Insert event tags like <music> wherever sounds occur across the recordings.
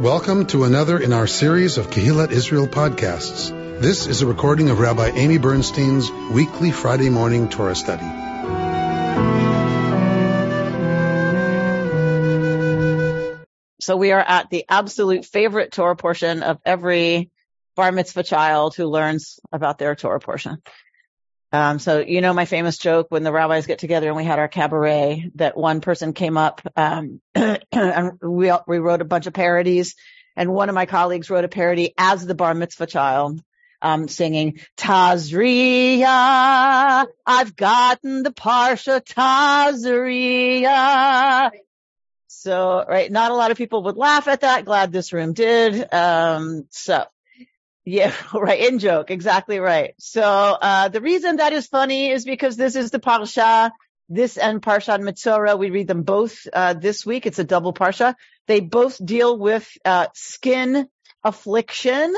Welcome to another in our series of Kehillat Israel podcasts. This is a recording of Rabbi Amy Bernstein's weekly Friday morning Torah study. So we are at the absolute favorite Torah portion of every bar mitzvah child who learns about their Torah portion. Um, so you know my famous joke when the rabbis get together and we had our cabaret that one person came up um, <clears throat> and we we wrote a bunch of parodies and one of my colleagues wrote a parody as the bar mitzvah child um, singing Tazria, I've gotten the parsha Tazria. So right, not a lot of people would laugh at that. Glad this room did. Um, so yeah, <laughs> right. In joke. Exactly right. So, uh, the reason that is funny is because this is the Parsha, this and parsha Parshat Metzora. We read them both, uh, this week. It's a double Parsha. They both deal with, uh, skin affliction,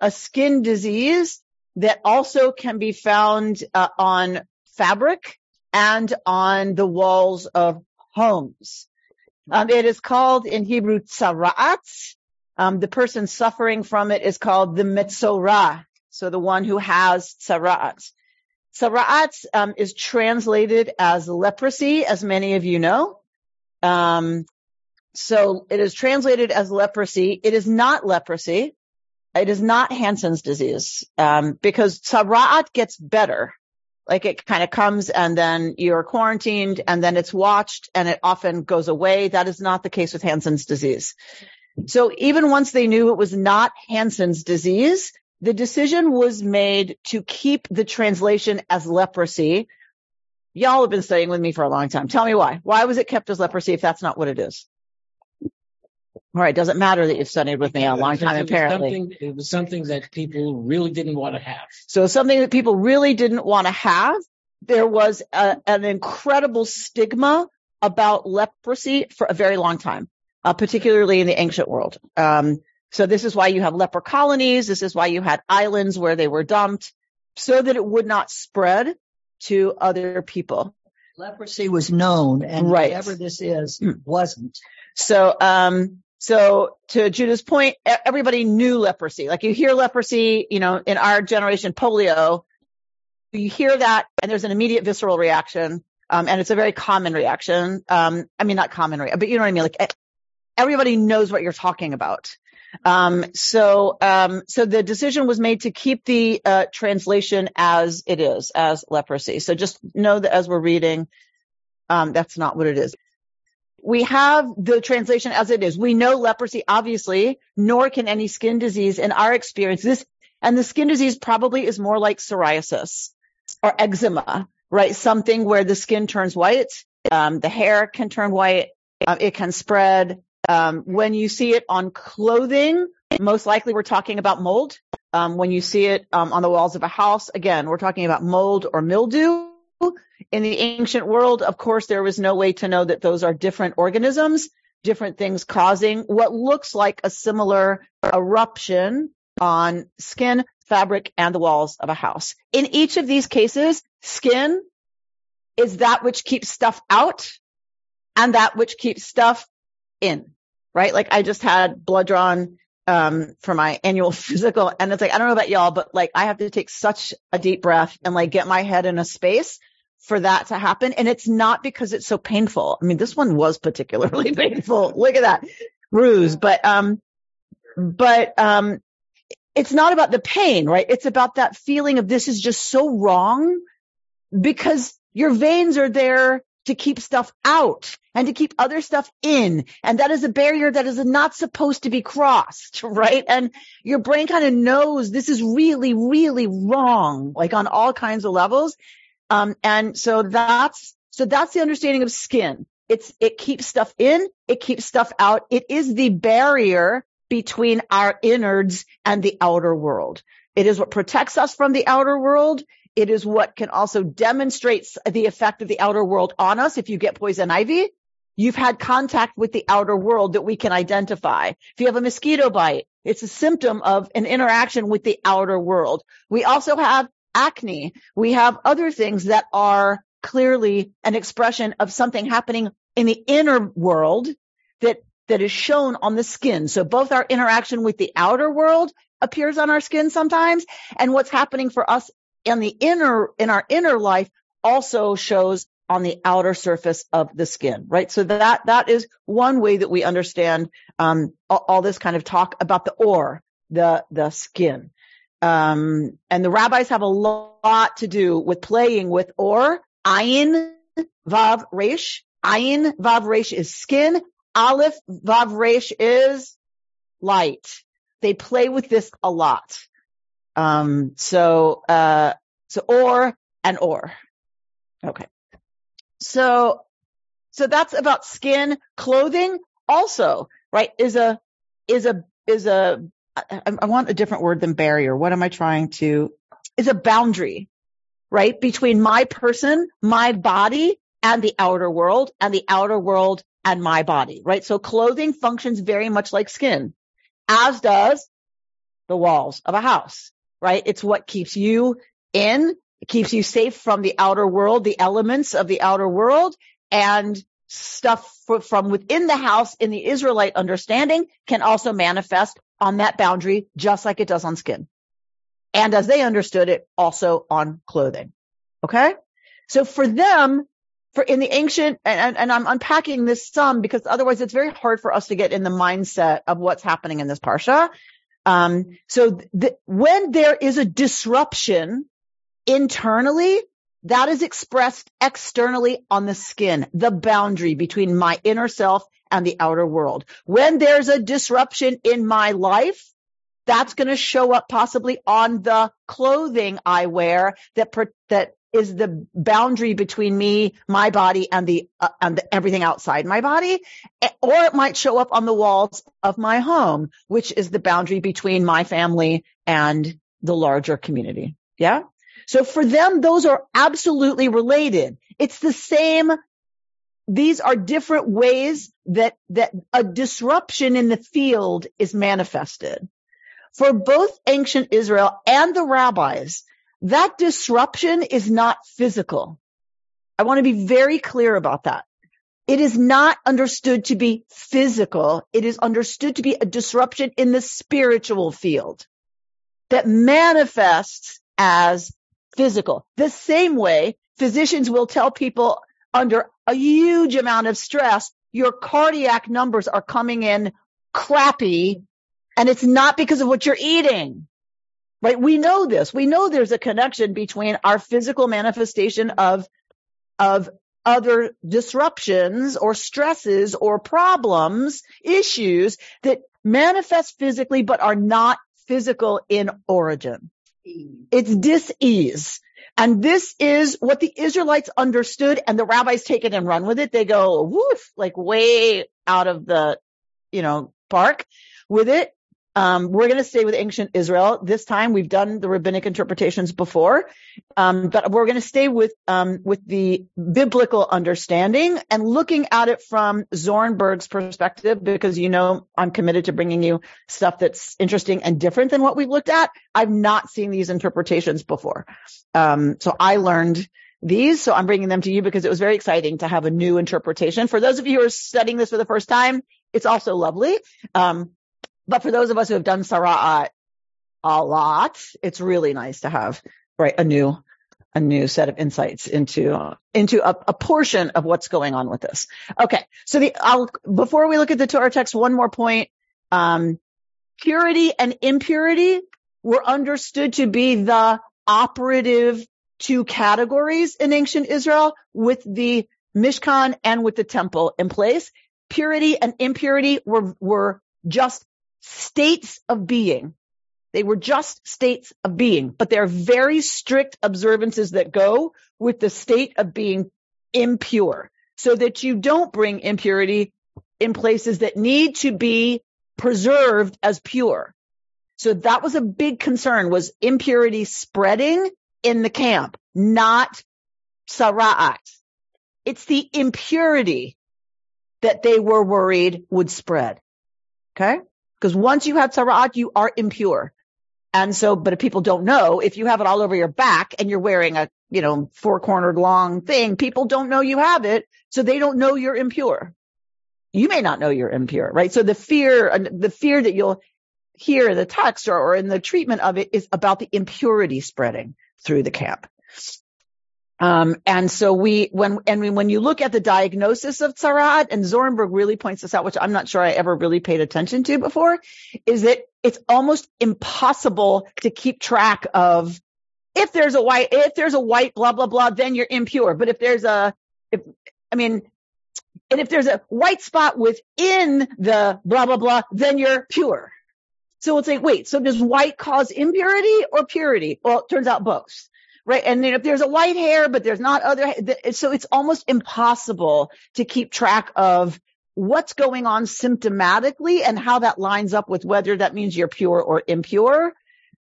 a skin disease that also can be found, uh, on fabric and on the walls of homes. Um, it is called in Hebrew tzara'at, um, the person suffering from it is called the Metzora. So the one who has tzara'at. Tzara'at um, is translated as leprosy, as many of you know. Um, so it is translated as leprosy. It is not leprosy. It is not Hansen's disease um, because tzara'at gets better. Like it kind of comes and then you're quarantined and then it's watched and it often goes away. That is not the case with Hansen's disease. So even once they knew it was not Hansen's disease, the decision was made to keep the translation as leprosy. Y'all have been studying with me for a long time. Tell me why. Why was it kept as leprosy if that's not what it is? All right. Doesn't matter that you've studied with me a long time, apparently. it was something that people really didn't want to have. So something that people really didn't want to have. There was a, an incredible stigma about leprosy for a very long time uh, particularly in the ancient world. Um, so this is why you have leper colonies. This is why you had islands where they were dumped so that it would not spread to other people. Leprosy was known and right. whatever this is hmm. wasn't. So, um, so to Judah's point, everybody knew leprosy. Like you hear leprosy, you know, in our generation, polio, you hear that and there's an immediate visceral reaction. Um, and it's a very common reaction. Um, I mean, not common, but you know what I mean? Like everybody knows what you're talking about. Um, so, um, so the decision was made to keep the uh, translation as it is, as leprosy. So just know that as we're reading, um, that's not what it is. We have the translation as it is. We know leprosy, obviously, nor can any skin disease in our experience. This and the skin disease probably is more like psoriasis or eczema, right? Something where the skin turns white, um, the hair can turn white, uh, it can spread. Um, when you see it on clothing, most likely we're talking about mold. Um, when you see it um, on the walls of a house, again, we're talking about mold or mildew. In the ancient world, of course, there was no way to know that those are different organisms, different things causing what looks like a similar eruption on skin, fabric, and the walls of a house. In each of these cases, skin is that which keeps stuff out and that which keeps stuff in right? Like I just had blood drawn um, for my annual <laughs> physical and it's like, I don't know about y'all, but like I have to take such a deep breath and like get my head in a space for that to happen. And it's not because it's so painful. I mean, this one was particularly <laughs> painful. Look at that ruse, but, um, but, um, it's not about the pain, right? It's about that feeling of this is just so wrong because your veins are there to keep stuff out and to keep other stuff in. And that is a barrier that is not supposed to be crossed, <laughs> right? And your brain kind of knows this is really, really wrong, like on all kinds of levels. Um, and so that's, so that's the understanding of skin. It's, it keeps stuff in, it keeps stuff out. It is the barrier between our innards and the outer world. It is what protects us from the outer world. It is what can also demonstrate the effect of the outer world on us. If you get poison ivy, you've had contact with the outer world that we can identify. If you have a mosquito bite, it's a symptom of an interaction with the outer world. We also have acne. We have other things that are clearly an expression of something happening in the inner world that that is shown on the skin. So both our interaction with the outer world appears on our skin sometimes and what's happening for us in the inner, in our inner life also shows on the outer surface of the skin, right? So that, that is one way that we understand, um, all, all this kind of talk about the or, the, the skin. Um, and the rabbis have a lot to do with playing with or, ayin, vav, resh. Ayin, vav, resh is skin. Aleph, vav, resh is light. They play with this a lot. Um, so, uh, so or and or. Okay. So, so that's about skin. Clothing also, right, is a, is a, is a, I, I want a different word than barrier. What am I trying to, is a boundary, right, between my person, my body, and the outer world, and the outer world and my body, right? So clothing functions very much like skin, as does the walls of a house, right? It's what keeps you in it keeps you safe from the outer world, the elements of the outer world and stuff from within the house in the Israelite understanding can also manifest on that boundary just like it does on skin. And as they understood it, also on clothing. Okay. So for them, for in the ancient, and, and I'm unpacking this some because otherwise it's very hard for us to get in the mindset of what's happening in this parsha. Um, so th- when there is a disruption internally, that is expressed externally on the skin, the boundary between my inner self and the outer world. When there's a disruption in my life, that's going to show up possibly on the clothing I wear that, that is the boundary between me, my body, and the, uh, and the, everything outside my body. Or it might show up on the walls of my home, which is the boundary between my family and the larger community. Yeah. So for them, those are absolutely related. It's the same. These are different ways that, that a disruption in the field is manifested. For both ancient Israel and the rabbis, that disruption is not physical. I want to be very clear about that. It is not understood to be physical. It is understood to be a disruption in the spiritual field that manifests as physical. The same way physicians will tell people under a huge amount of stress, your cardiac numbers are coming in crappy and it's not because of what you're eating. Right? We know this. We know there's a connection between our physical manifestation of, of other disruptions or stresses or problems, issues that manifest physically but are not physical in origin. It's dis-ease. And this is what the Israelites understood and the rabbis take it and run with it. They go woof, like way out of the, you know, park with it. Um, we're going to stay with ancient Israel this time. We've done the rabbinic interpretations before, um, but we're going to stay with um, with the biblical understanding and looking at it from Zornberg's perspective, because you know I'm committed to bringing you stuff that's interesting and different than what we've looked at. I've not seen these interpretations before, um, so I learned these. So I'm bringing them to you because it was very exciting to have a new interpretation. For those of you who are studying this for the first time, it's also lovely. Um, but for those of us who have done Tzara'at a lot, it's really nice to have, right, a new, a new set of insights into, into a, a portion of what's going on with this. Okay. So the, I'll, before we look at the Torah text, one more point. Um, purity and impurity were understood to be the operative two categories in ancient Israel with the Mishkan and with the temple in place. Purity and impurity were, were just states of being. They were just states of being, but there are very strict observances that go with the state of being impure so that you don't bring impurity in places that need to be preserved as pure. So that was a big concern was impurity spreading in the camp, not tzara'at. It's the impurity that they were worried would spread. Okay. Because once you have tzara'at, you are impure. And so, but if people don't know, if you have it all over your back and you're wearing a, you know, four cornered long thing, people don't know you have it. So they don't know you're impure. you may not know you're impure, right? So the fear, the fear that you'll hear in the text or, or in the treatment of it is about the impurity spreading through the camp. Um, and so we, when, and when you look at the diagnosis of tzara'at, and Zornberg really points this out, which I'm not sure I ever really paid attention to before, is that it's almost impossible to keep track of if there's a white, if there's a white, blah, blah, blah, then you're impure. But if there's a, if, I mean, and if there's a white spot within the blah, blah, blah, then you're pure. So it's like, wait, so does white cause impurity or purity? Well, it turns out both right? And then if there's a white hair, but there's not other, so it's almost impossible to keep track of what's going on symptomatically and how that lines up with whether that means you're pure or impure.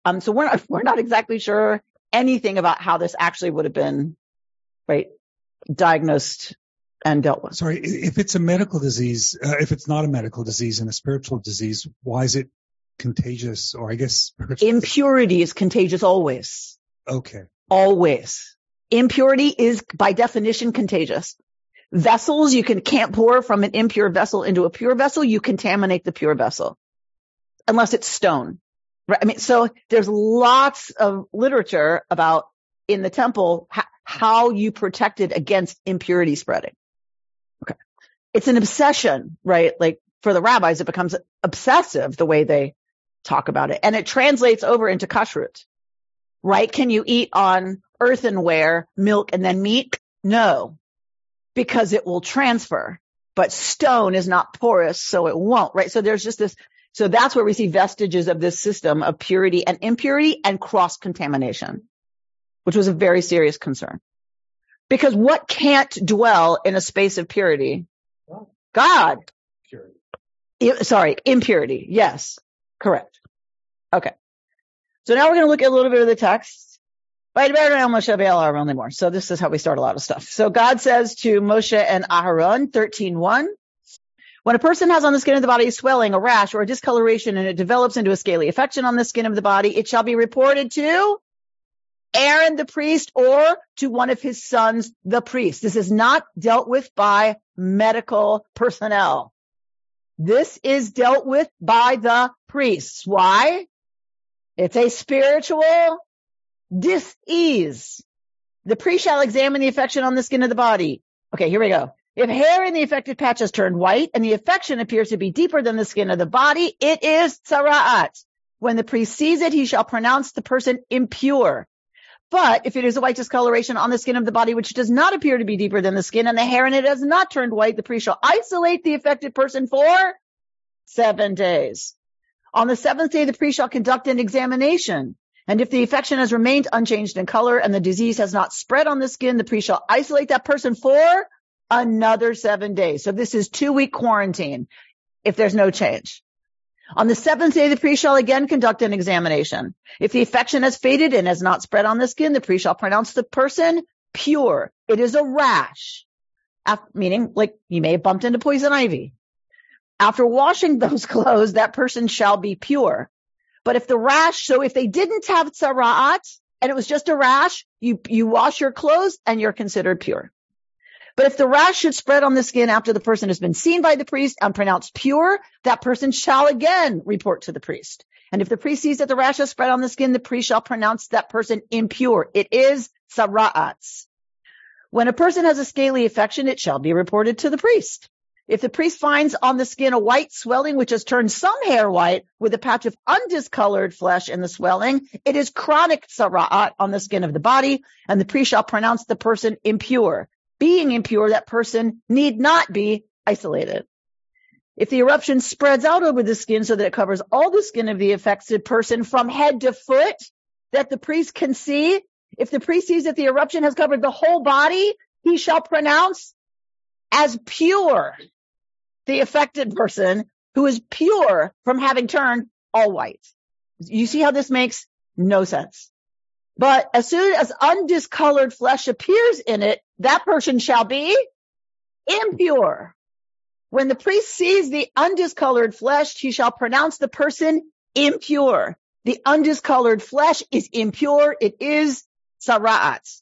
Um, so we're not, <laughs> we're not exactly sure anything about how this actually would have been, right, diagnosed and dealt with. Sorry, if it's a medical disease, uh, if it's not a medical disease and a spiritual disease, why is it contagious? Or I guess impurity is contagious always. Okay. Always. Impurity is by definition contagious. Vessels, you can, can't pour from an impure vessel into a pure vessel. You contaminate the pure vessel. Unless it's stone. Right? I mean, so there's lots of literature about in the temple how you protected against impurity spreading. Okay. It's an obsession, right? Like for the rabbis, it becomes obsessive the way they talk about it. And it translates over into kashrut right? Can you eat on earthenware, milk, and then meat? No, because it will transfer. But stone is not porous, so it won't, right? So there's just this, so that's where we see vestiges of this system of purity and impurity and cross contamination, which was a very serious concern. Because what can't dwell in a space of purity? God. Purity. I, sorry, impurity. Yes. Correct. Okay. So now we're going to look at a little bit of the text. So this is how we start a lot of stuff. So God says to Moshe and Aharon, 13.1, when a person has on the skin of the body a swelling, a rash, or a discoloration, and it develops into a scaly affection on the skin of the body, it shall be reported to Aaron the priest or to one of his sons, the priest. This is not dealt with by medical personnel. This is dealt with by the priests. Why? It's a spiritual dis-ease. The priest shall examine the affection on the skin of the body. Okay, here we go. If hair in the affected patch has turned white and the affection appears to be deeper than the skin of the body, it is tzara'at. When the priest sees it, he shall pronounce the person impure. But if it is a white discoloration on the skin of the body, which does not appear to be deeper than the skin and the hair in it has not turned white, the priest shall isolate the affected person for seven days. On the seventh day, the priest shall conduct an examination. And if the affection has remained unchanged in color and the disease has not spread on the skin, the priest shall isolate that person for another seven days. So this is two week quarantine if there's no change. On the seventh day, the priest shall again conduct an examination. If the affection has faded and has not spread on the skin, the priest shall pronounce the person pure. It is a rash, meaning like you may have bumped into poison ivy. After washing <laughs> those clothes, that person shall be pure. But if the rash, so if they didn't have tzara'at and it was just a rash, you, you wash your clothes and you're considered pure. But if the rash should spread on the skin after the person has been seen by the priest and pronounced pure, that person shall again report to the priest. And if the priest sees that the rash has spread on the skin, the priest shall pronounce that person impure. It is tzara'at. When a person has a scaly affection, it shall be reported to the priest. If the priest finds on the skin a white swelling which has turned some hair white with a patch of undiscolored flesh in the swelling, it is chronic tzara'at on the skin of the body, and the priest shall pronounce the person impure. Being impure, that person need not be isolated. If the eruption spreads out over the skin so that it covers all the skin of the affected person from head to foot, that the priest can see, if the priest sees that the eruption has covered the whole body, he shall pronounce as pure the affected person who is pure from having turned all white. You see how this makes no sense. But as soon as undiscolored flesh appears in it, that person shall be impure. When the priest sees the undiscolored flesh, he shall pronounce the person impure. The undiscolored flesh is impure. It is tzara'at.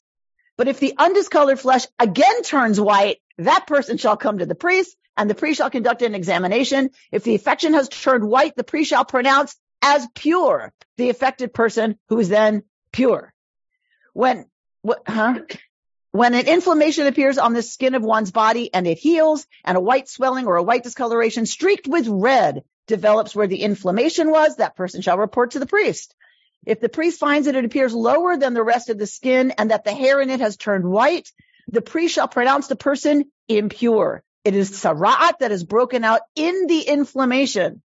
But if the undiscolored flesh again turns white, that person shall come to the priest and the priest shall conduct an examination. If the affection has turned white, the priest shall pronounce as pure the affected person who is then pure. When, what, huh? When an inflammation appears on the skin of one's body and it heals and a white swelling or a white discoloration streaked with red develops where the inflammation was, that person shall report to the priest. If the priest finds that it appears lower than the rest of the skin and that the hair in it has turned white, the priest shall pronounce the person impure. It is tzara'at that is broken out in the inflammation.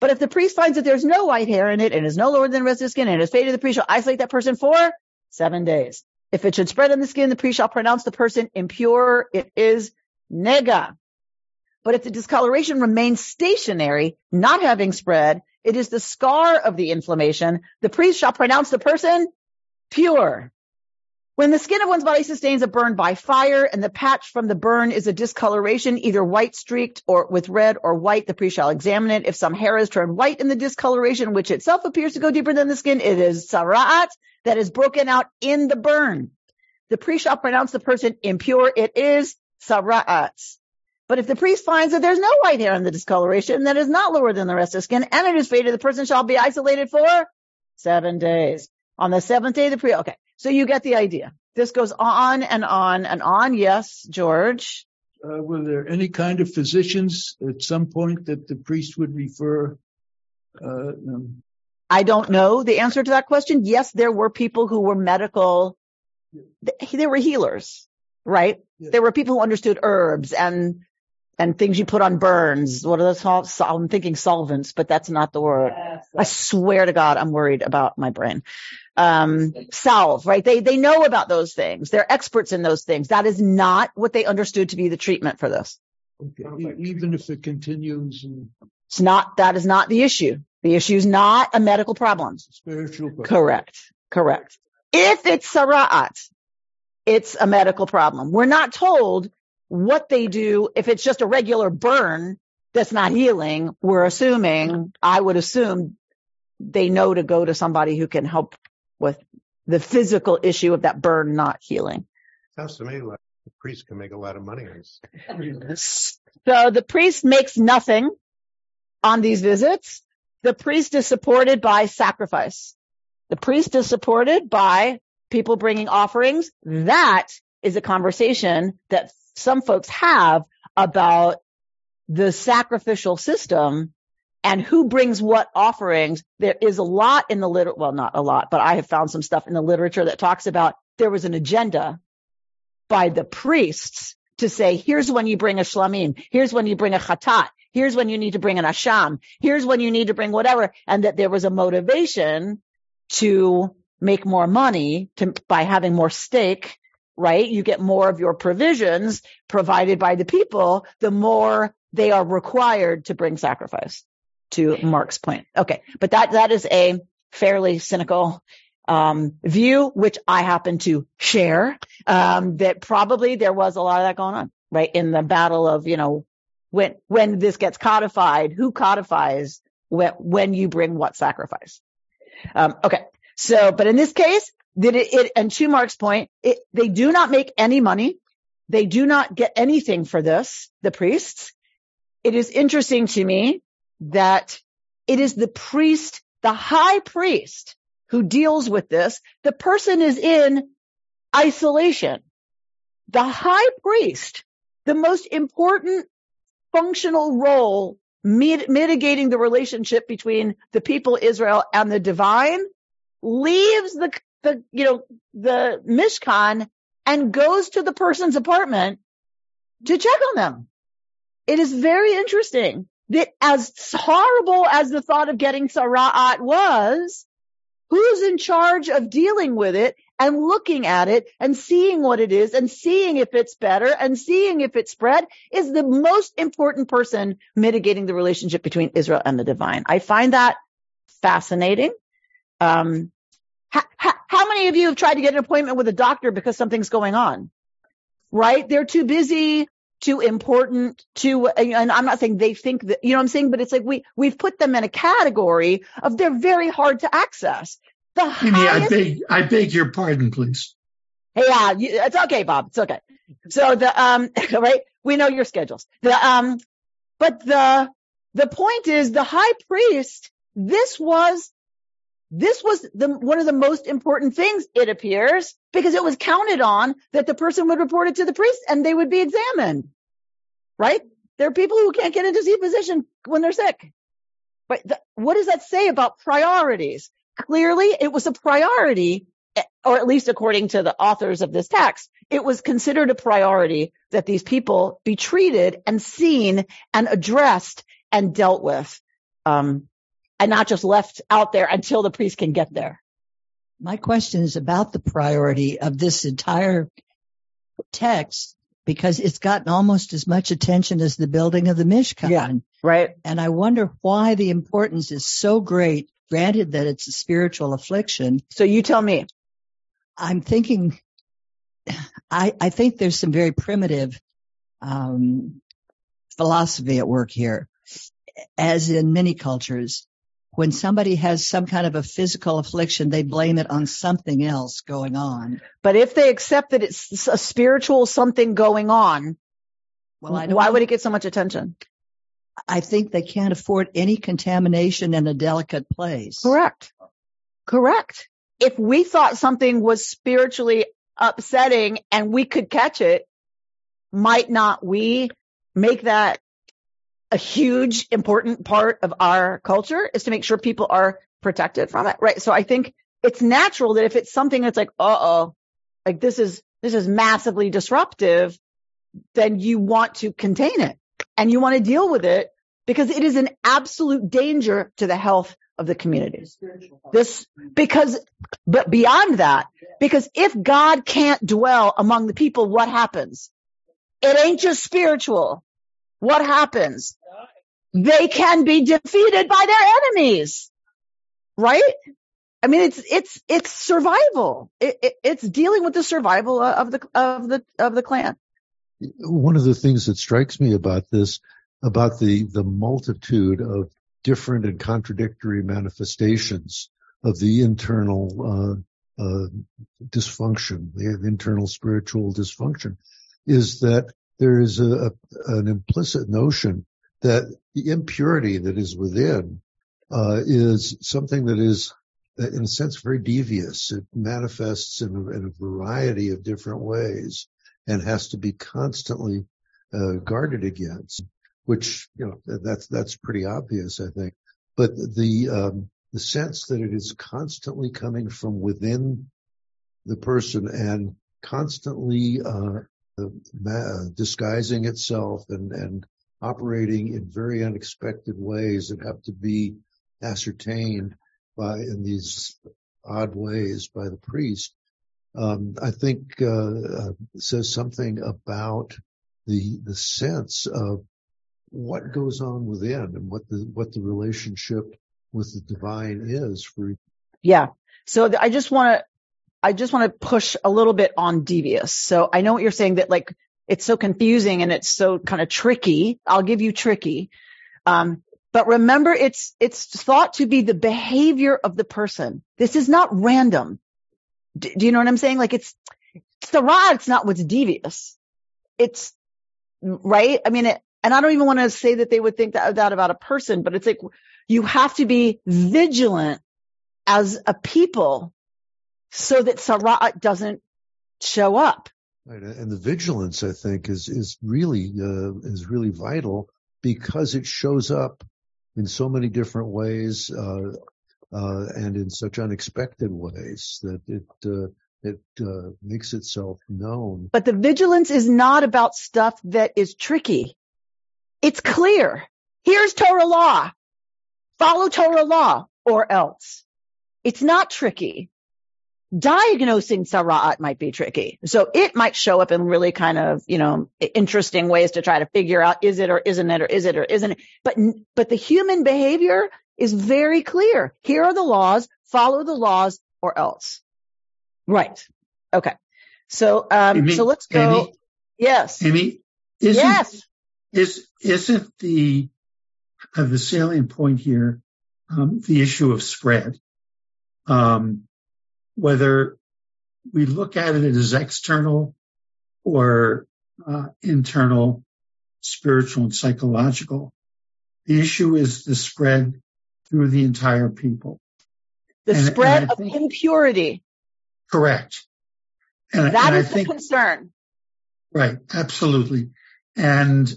But if the priest finds that there's no white hair in it and is no lower than the rest of the skin and is faded, the priest shall isolate that person for seven days. If it should spread on the skin, the priest shall pronounce the person impure. It is nega. But if the discoloration remains stationary, not having spread, it is the scar of the inflammation. The priest shall pronounce the person pure. When the skin of one's body sustains a burn by fire and the patch from the burn is a discoloration, either white streaked or with red or white, the priest shall examine it. If some hair is turned white in the discoloration, which itself appears to go deeper than the skin, it is tzara'at that is broken out in the burn. The priest shall pronounce the person impure. It is tzara'at. But if the priest finds that there's no white hair in the discoloration that is not lower than the rest of the skin and it is faded, the person shall be isolated for seven days. On the seventh day, the priest, okay. So you get the idea. This goes on and on and on. Yes, George. Uh, were there any kind of physicians at some point that the priest would refer? Uh, um... I don't know the answer to that question. Yes, there were people who were medical. There were healers, right? There were people who understood herbs and and things you put on burns. What are those called? I'm thinking solvents, but that's not the word. Yes, I swear to God, I'm worried about my brain. Um, salve, right? They, they know about those things. They're experts in those things. That is not what they understood to be the treatment for this. Okay. Even if it continues. And... It's not, that is not the issue. The issue is not a medical problem. Spiritual problem. Correct. Correct. If it's tzara'at, it's a medical problem. We're not told what they do, if it's just a regular burn that's not healing, we're assuming, I would assume they know to go to somebody who can help with the physical issue of that burn not healing. Sounds to me like the priest can make a lot of money on this. So the priest makes nothing on these visits. The priest is supported by sacrifice. The priest is supported by people bringing offerings. That is a conversation that some folks have about the sacrificial system and who brings what offerings. There is a lot in the literature, well, not a lot, but I have found some stuff in the literature that talks about there was an agenda by the priests to say, here's when you bring a shlamim, here's when you bring a chatat, here's when you need to bring an asham, here's when you need to bring whatever, and that there was a motivation to make more money to, by having more stake right? You get more of your provisions provided by the people, the more they are required to bring sacrifice to Mark's point. Okay. But that, that is a fairly cynical, um, view, which I happen to share, um, that probably there was a lot of that going on, right? In the battle of, you know, when, when this gets codified, who codifies when, when you bring what sacrifice? Um, okay. So, but in this case, that it, it, and to Mark's point, it, they do not make any money. They do not get anything for this, the priests. It is interesting to me that it is the priest, the high priest who deals with this. The person is in isolation. The high priest, the most important functional role mit- mitigating the relationship between the people Israel and the divine leaves the the, you know, the Mishkan and goes to the person's apartment to check on them. It is very interesting that as horrible as the thought of getting Tzara'at was, who's in charge of dealing with it and looking at it and seeing what it is and seeing if it's better and seeing if it's spread is the most important person mitigating the relationship between Israel and the divine. I find that fascinating. Um, how, how, many of you have tried to get an appointment with a doctor because something's going on? Right? They're too busy, too important, too, and I'm not saying they think that, you know what I'm saying? But it's like we, we've put them in a category of they're very hard to access. The highest, I beg, I beg your pardon, please. Yeah, it's okay, Bob. It's okay. So the, um, <laughs> right? we know your schedules. The, um, but the, the point is the high priest, this was, this was the, one of the most important things, it appears, because it was counted on that the person would report it to the priest and they would be examined. Right? There are people who can't get into seat position when they're sick. But the, what does that say about priorities? Clearly, it was a priority, or at least according to the authors of this text, it was considered a priority that these people be treated and seen and addressed and dealt with, um, and not just left out there until the priest can get there. My question is about the priority of this entire text because it's gotten almost as much attention as the building of the Mishkan. Yeah, right. And I wonder why the importance is so great, granted that it's a spiritual affliction. So you tell me. I'm thinking, I, I think there's some very primitive, um, philosophy at work here, as in many cultures when somebody has some kind of a physical affliction, they blame it on something else going on. But if they accept that it's a spiritual something going on, well, why know. would it get so much attention? I think they can't afford any contamination in a delicate place. Correct. Correct. If we thought something was spiritually upsetting and we could catch it, might not we make that a huge important part of our culture is to make sure people are protected from it. Right. So I think it's natural that if it's something that's like, uh oh, like this is, this is massively disruptive, then you want to contain it and you want to deal with it because it is an absolute danger to the health of the community. This, because, but beyond that, because if God can't dwell among the people, what happens? It ain't just spiritual what happens? They can be defeated by their enemies, right? I mean, it's it's it's survival. It, it, it's dealing with the survival of the of the of the clan. One of the things that strikes me about this, about the the multitude of different and contradictory manifestations of the internal uh, uh, dysfunction, the internal spiritual dysfunction, is that there is a, a, an implicit notion that the impurity that is within uh, is something that is, in a sense, very devious. It manifests in a, in a variety of different ways and has to be constantly uh, guarded against. Which you know that's that's pretty obvious, I think. But the um, the sense that it is constantly coming from within the person and constantly uh, disguising itself and, and operating in very unexpected ways that have to be ascertained by in these odd ways by the priest. Um, I think uh, uh, says something about the the sense of what goes on within and what the what the relationship with the divine is for. Yeah. So I just want to I just want to push a little bit on devious. So I know what you're saying that like it's so confusing and it's so kind of tricky. I'll give you tricky. Um, but remember it's, it's thought to be the behavior of the person. This is not random. D- do you know what I'm saying? Like it's, it's the rod. It's not what's devious. It's right. I mean, it, and I don't even want to say that they would think that, that about a person, but it's like you have to be vigilant as a people so that Tzara'at doesn't show up. Right. And the vigilance, I think, is, is really, uh, is really vital because it shows up in so many different ways, uh, uh, and in such unexpected ways that it, uh, it, uh, makes itself known. But the vigilance is not about stuff that is tricky. It's clear. Here's Torah law. Follow Torah law or else. It's not tricky diagnosing Tzara'at might be tricky. So it might show up in really kind of, you know, interesting ways to try to figure out is it or isn't it or is it or isn't it. But, but the human behavior is very clear. Here are the laws, follow the laws or else. Right. Okay. So, um, Amy, so let's go. Amy, yes. Amy, isn't, yes. Is, isn't the, uh, the salient point here, um, the issue of spread? Um, whether we look at it as external or uh, internal, spiritual and psychological. The issue is the spread through the entire people. The And- spread and of think- impurity. Correct. And, That and I the think, concern. right, absolutely. And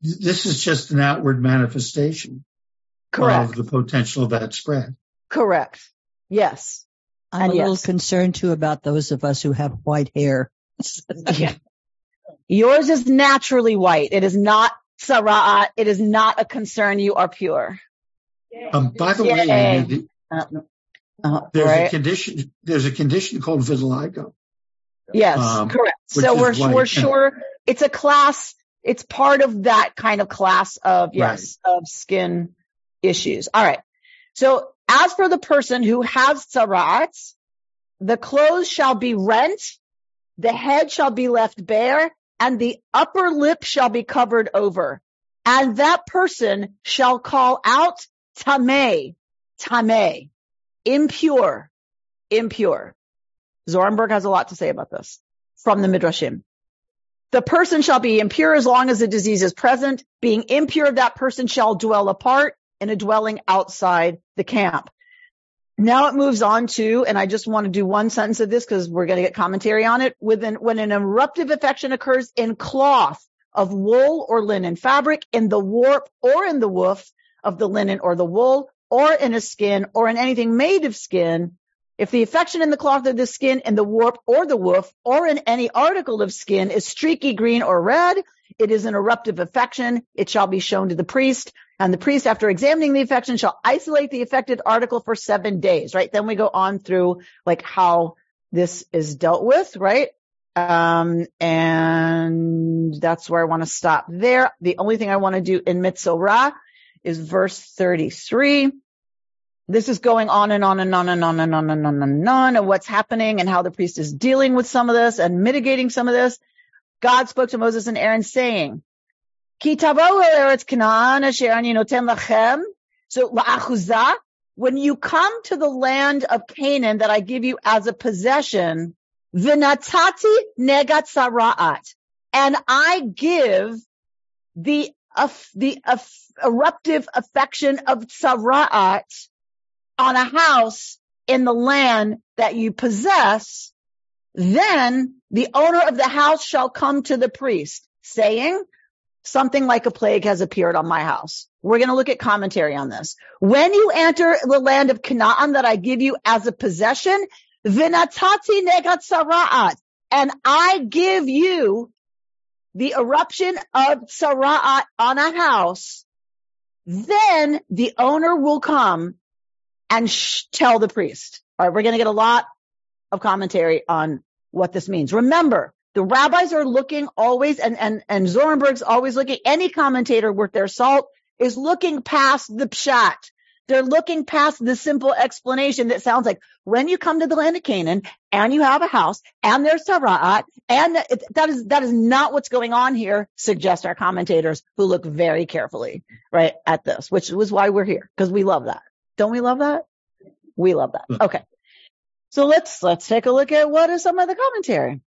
this is just an outward manifestation Correct. of the potential of that spread. Correct. Yes. I'm And a little concerned too about those of us who have white hair. <laughs> Yeah. Yours is naturally white. It is not tzara'at. It is not a concern. You are pure. Um, by the way, the- Uh, uh, there's a condition, there's a condition called vitiligo. Yes, um, correct. So we're white. we're sure it's a class. It's part of that kind of class of yes of skin issues. All right. So as for the person who has tzara'at, the clothes shall be rent, the head shall be left bare, and the upper lip shall be covered over, and that person shall call out tameh, tameh, impure, impure. Zornberg has a lot to say about this from the Midrashim. The person shall be impure as long as the disease is present. Being impure, that person shall dwell apart in a dwelling outside the camp. Now it moves on to, and I just want to do one sentence of this because we're going to get commentary on it. Within, when an eruptive affection occurs in cloth of wool or linen fabric, in the warp or in the woof of the linen or the wool, or in a skin or in anything made of skin, if the affection in the cloth of the skin, in the warp or the woof, or in any article of skin is streaky green or red, it is an eruptive affection. It shall be shown to the priest. And the priest, after examining the affection, shall isolate the affected article for seven days, right? Then we go on through like how this is dealt with, right? Um, and that's where I want to stop there. The only thing I want to do in Metzora is verse 33 this is going on and on and on and on and on and on and on and what's happening and how the priest is dealing with some of this and mitigating some of this. God spoke to Moses and Aaron saying, So la'achuzah, when you come to the land of Canaan that I give you as a possession, v'natati negat tzara'at, and I give the of the of eruptive affection of tzara'at on a house in the land that you possess, then the owner of the house shall come to the priest saying, something like a plague has appeared on my house. We're going to look at commentary on this. When you enter the land of Canaan that I give you as a possession, vinatati negat tzara'at, and I give you the eruption of tzara'at on a house, then the owner will come and sh- tell the priest. All right, we're going to get a lot of commentary on what this means. Remember, the rabbis are looking always, and and and Zornberg's always looking. Any commentator worth their salt is looking past the pshat. They're looking past the simple explanation that sounds like when you come to the land of Canaan and you have a house and there's Tzara'at and that, that is that is not what's going on here. Suggest our commentators who look very carefully right at this, which was why we're here because we love that. Don't we love that? We love that. Hmm. Okay. So let's, let's take a look at what is some of the commentary.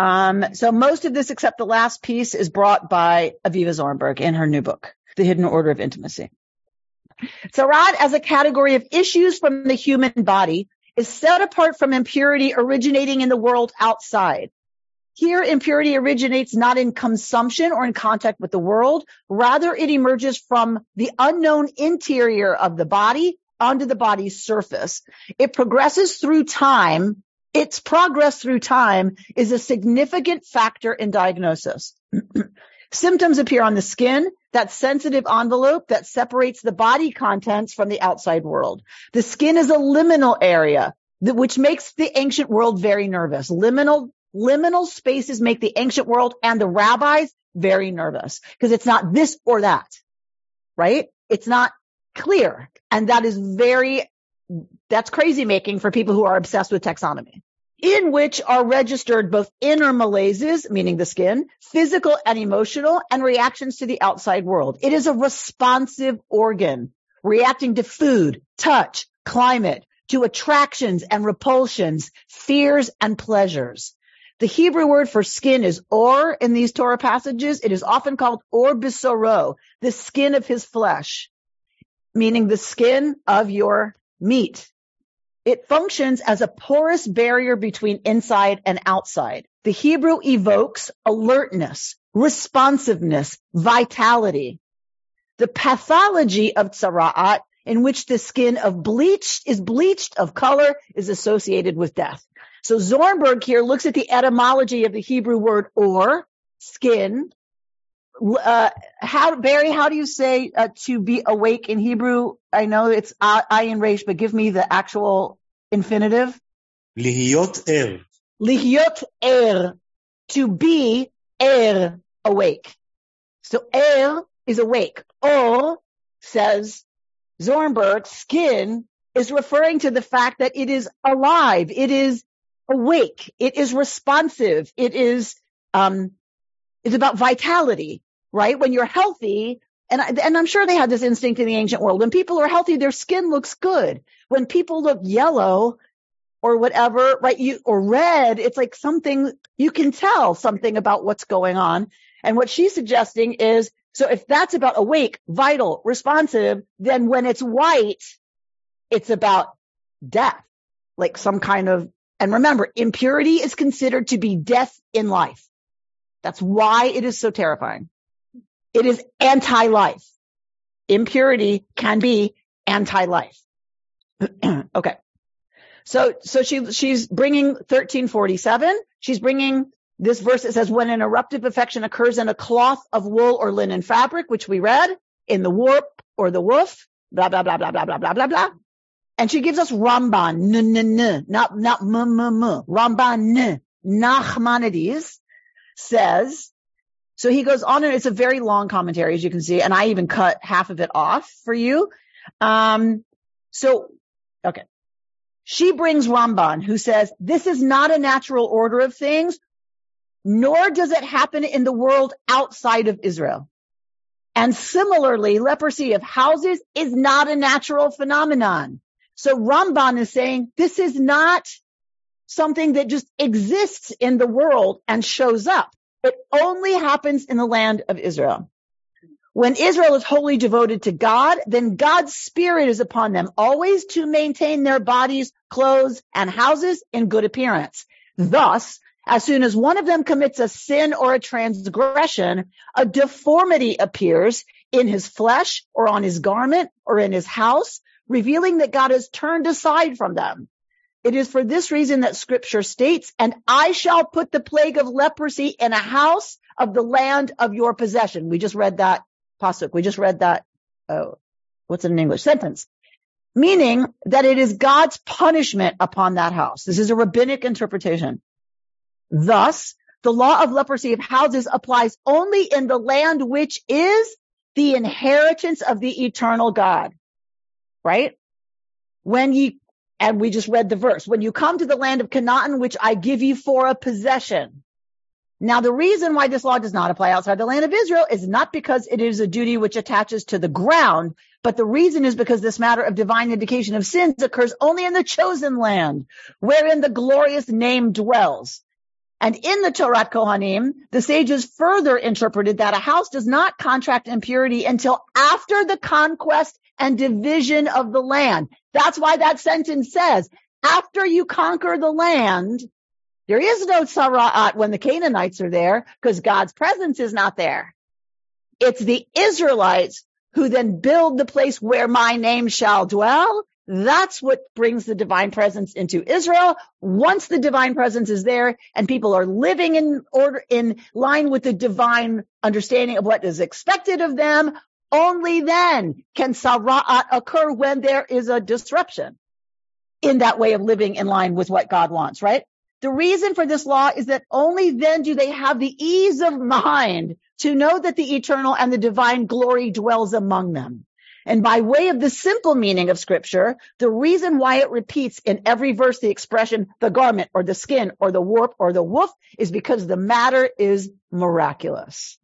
Um, so most of this except the last piece is brought by Aviva Zornberg in her new book, The Hidden Order of Intimacy. So, Tzara'at as a category of issues from the human body is set apart from impurity originating in the world outside. Here, impurity originates not in consumption or in contact with the world. Rather, it emerges from the unknown interior of the body onto the body's surface. It progresses through time. Its progress through time is a significant factor in diagnosis. <clears throat> Symptoms appear on the skin, that sensitive envelope that separates the body contents from the outside world. The skin is a liminal area, which makes the ancient world very nervous. Liminal liminal spaces make the ancient world and the rabbis very nervous because it's not this or that, right? It's not clear. And that is very, that's crazy making for people who are obsessed with taxonomy in which are registered both inner malaises, meaning the skin, physical and emotional, and reactions to the outside world. It is a responsive organ reacting to food, touch, climate, to attractions and repulsions, fears and pleasures. The Hebrew word for skin is or in these Torah passages. It is often called or bisoro, the skin of his flesh, meaning the skin of your meat. It functions as a porous barrier between inside and outside. The Hebrew evokes alertness, responsiveness, vitality. The pathology of tzara'at, in which the skin of bleached is bleached of color, is associated with death. So Zornberg here looks at the etymology of the Hebrew word or, skin uh, how Barry, how do you say uh, to be awake in Hebrew? I know it's ayin reish, but give me the actual infinitive. Lihiot er. Lihiot er, to be er awake. So er is awake. Or says Zornberg, skin is referring to the fact that it is alive, it is awake, it is responsive, it is um, it's about vitality right? When you're healthy, and, I, and I'm sure they had this instinct in the ancient world. When people are healthy, their skin looks good. When people look yellow or whatever, right? You, or red, it's like something, you can tell something about what's going on. And what she's suggesting is, so if that's about awake, vital, responsive, then when it's white, it's about death, like some kind of and remember, impurity is considered to be death in life. That's why it is so terrifying. It is anti-life. Impurity can be anti-life. <clears throat> okay. So, so she, she's bringing 1347. She's bringing this verse that says, when an eruptive affection occurs in a cloth of wool or linen fabric, which we read in the warp or the woof, blah, blah, blah, blah, blah, blah, blah, blah, blah. And she gives us Ramban, n, n, n, not, not m, m, m. Ramban, n, Nachmanides says, so he goes on and it's a very long commentary, as you can see, and I even cut half of it off for you. Um, so, okay. She brings Ramban, who says, this is not a natural order of things, nor does it happen in the world outside of Israel. And similarly, leprosy of houses is not a natural phenomenon. So Ramban is saying this is not something that just exists in the world and shows up. It only happens in the land of Israel. When Israel is wholly devoted to God, then God's spirit is upon them always to maintain their bodies, clothes, and houses in good appearance. Thus, as soon as one of them commits a sin or a transgression, a deformity appears in his flesh or on his garment or in his house, revealing that God has turned aside from them. It is for this reason that scripture states, and I shall put the plague of leprosy in a house of the land of your possession. We just read that pasuk. We just read that, uh, what's in English sentence? Meaning that it is God's punishment upon that house. This is a rabbinic interpretation. Thus, the law of leprosy of houses applies only in the land which is the inheritance of the eternal God right? When you, and we just read the verse, when you come to the land of Canaan, which I give you for a possession. Now, the reason why this law does not apply outside the land of Israel is not because it is a duty which attaches to the ground, but the reason is because this matter of divine indication of sins occurs only in the chosen land, wherein the glorious name dwells. And in the Torat Kohanim, the sages further interpreted that a house does not contract impurity until after the conquest and division of the land. That's why that sentence says, after you conquer the land, there is no Tzara'at when the Canaanites are there because God's presence is not there. It's the Israelites who then build the place where my name shall dwell. That's what brings the divine presence into Israel. Once the divine presence is there and people are living in order, in line with the divine understanding of what is expected of them, only then can tzara'at occur when there is a disruption in that way of living in line with what God wants, right? The reason for this law is that only then do they have the ease of mind to know that the eternal and the divine glory dwells among them. And by way of the simple meaning of scripture, the reason why it repeats in every verse the expression the garment or the skin or the warp or the woof is because the matter is miraculous.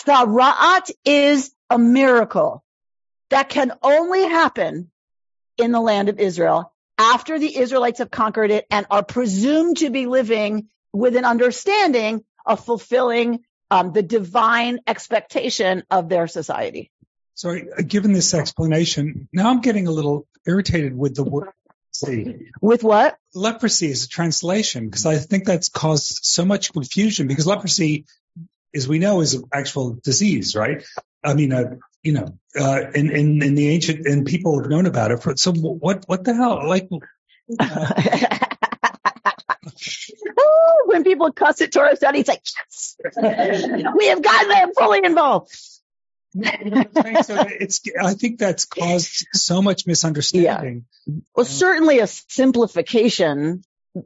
Tzara'at is a miracle that can only happen in the land of Israel after the Israelites have conquered it and are presumed to be living with an understanding of fulfilling um, the divine expectation of their society. So, given this explanation, now I'm getting a little irritated with the word leprosy. With what? Leprosy is a translation because I think that's caused so much confusion because leprosy, as we know, is an actual disease, right? I mean, uh, you know, uh, in, in, the ancient, and people have known about it for, so what, what the hell? Like, uh, <laughs> when people cuss at Torah study, it's like, yes, we have gotten them fully involved. so it's, I think that's caused so much misunderstanding. Yeah. Well, certainly a simplification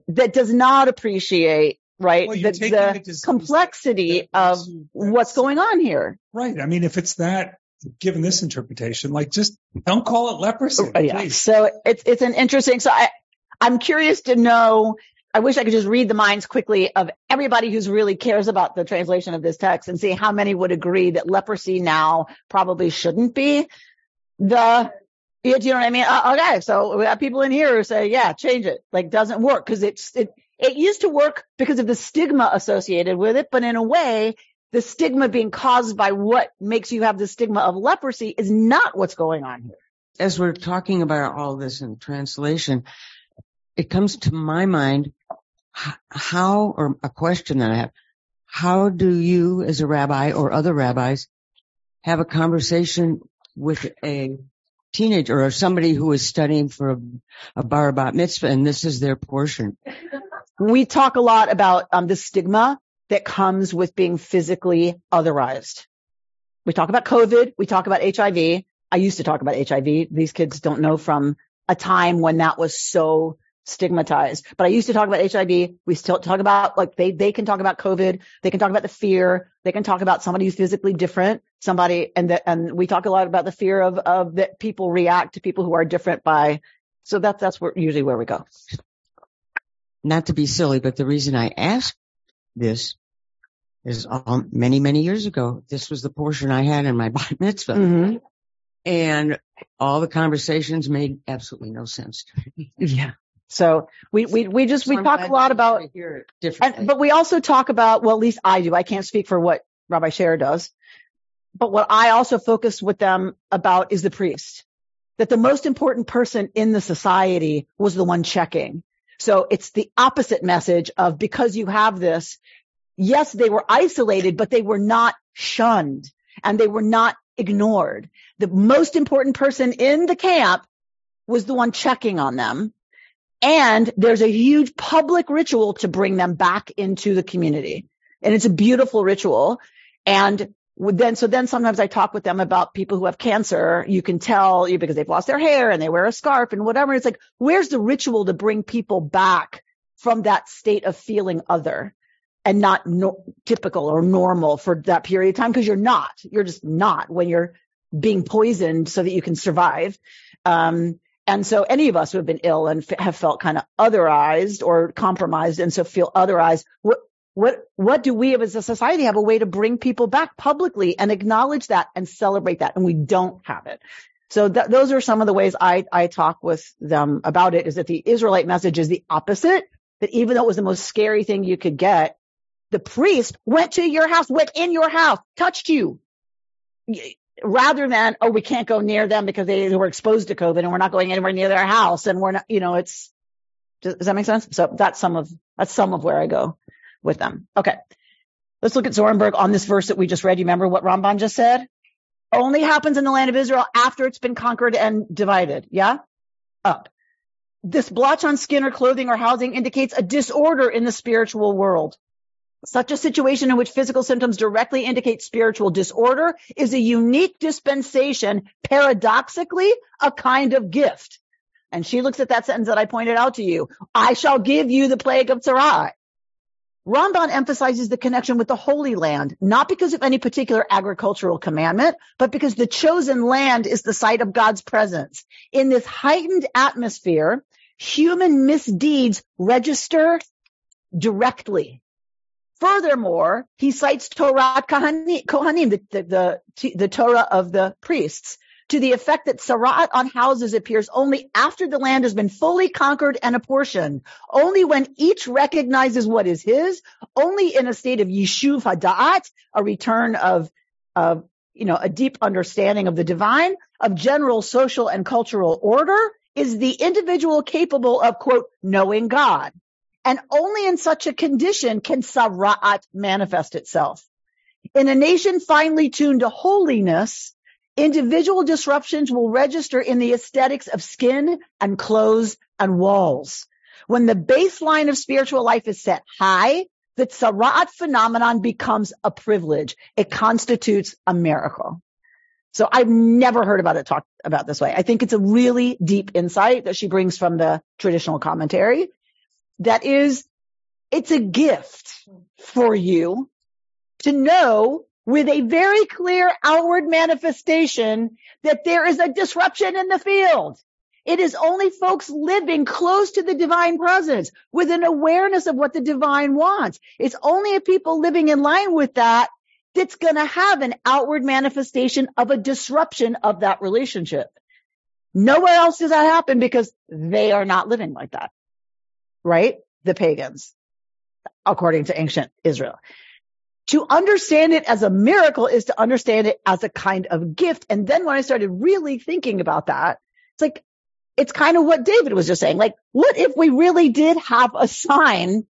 that does not appreciate right Well, the, the complexity of what's going on here. Right. I mean, if it's that, given this interpretation, like just don't call it leprosy. Uh, yeah. please. So it's it's an interesting. So I I'm curious to know. I wish I could just read the minds quickly of everybody who's really cares about the translation of this text and see how many would agree that leprosy now probably shouldn't be the. You know what I mean? Uh, okay, so we have people in here who say, yeah, change it. Like doesn't work because it's it it used to work because of the stigma associated with it, but in a way, the stigma being caused by what makes you have the stigma of leprosy is not what's going on here. as we're talking about all this in translation, it comes to my mind how, or a question that I have, how do you as a rabbi or other rabbis have a conversation with a teenager or somebody who is studying for a, a bar bat mitzvah and this is their portion? <laughs> we talk a lot about um, the stigma that comes with being physically otherized. We talk about COVID. We talk about HIV. I used to talk about HIV. These kids don't know from a time when that was so stigmatized. But I used to talk about HIV. We still talk about like they they can talk about COVID. They can talk about the fear. They can talk about somebody who's physically different. Somebody and that and we talk a lot about the fear of of that people react to people who are different by. So that's that's where usually where we go. Not to be silly, but the reason I ask this is um, many, many years ago, this was the portion I had in my <laughs> bat mitzvah. Mm-hmm. And all the conversations made absolutely no sense. to me. <laughs> Yeah. So we we we just we So talk a lot about. And, but we also talk about, well, at least I do. I can't speak for what Rabbi Sher does. But what I also focus with them about is the priest. That the most important person in the society was the one checking. So it's the opposite message of because you have this, yes, they were isolated, but they were not shunned and they were not ignored. The most important person in the camp was the one checking on them. And there's a huge public ritual to bring them back into the community. And it's a beautiful ritual. And then, so then sometimes I talk with them about people who have cancer. You can tell you because they've lost their hair and they wear a scarf and whatever. It's like, where's the ritual to bring people back from that state of feeling other and not no, typical or normal for that period of time? Cause you're not, you're just not when you're being poisoned so that you can survive. Um, and so any of us who have been ill and f- have felt kind of otherized or compromised and so feel otherized, what, what, what do we as a society have a way to bring people back publicly and acknowledge that and celebrate that? And we don't have it. So th- those are some of the ways I, I talk with them about it is that the Israelite message is the opposite, that even though it was the most scary thing you could get, the priest went to your house, went in your house, touched you rather than, oh, we can't go near them because they were exposed to COVID and we're not going anywhere near their house and we're not, you know, it's, does, does that make sense? So that's some of, that's some of where I go with them. Okay. Let's look at Zornberg on this verse that we just read. You remember what Ramban just said? Only happens in the land of Israel after it's been conquered and divided. Yeah? Up. This blotch on skin or clothing or housing indicates a disorder in the spiritual world. Such a situation in which physical symptoms directly indicate spiritual disorder is a unique dispensation, paradoxically, a kind of gift. And she looks at that sentence that I pointed out to you. I shall give you the plague of Tzara'at. Ramban emphasizes the connection with the Holy Land, not because of any particular agricultural commandment, but because the chosen land is the site of God's presence. In this heightened atmosphere, human misdeeds register directly. Furthermore, he cites Torat Kohanim, the, the, the, the Torah of the priests to the effect that Tzara'at on houses appears only after the land has been fully conquered and apportioned, only when each recognizes what is his, only in a state of Yishuv Hada'at, a return of, of, you know, a deep understanding of the divine, of general social and cultural order, is the individual capable of, quote, knowing God. And only in such a condition can Tzara'at manifest itself. In a nation finely tuned to holiness, individual disruptions will register in the aesthetics of skin and clothes and walls. When the baseline of spiritual life is set high, the Tzara'at phenomenon becomes a privilege. It constitutes a miracle. So I've never heard about it talked about this way. I think it's a really deep insight that she brings from the traditional commentary that is, it's a gift for you to know with a very clear outward manifestation that there is a disruption in the field. It is only folks living close to the divine presence with an awareness of what the divine wants. It's only a people living in line with that that's going to have an outward manifestation of a disruption of that relationship. Nowhere else does that happen because they are not living like that. Right? The pagans, according to ancient Israel. To understand it as a miracle is to understand it as a kind of gift. And then when I started really thinking about that, it's like, it's kind of what David was just saying. Like, what if we really did have a sign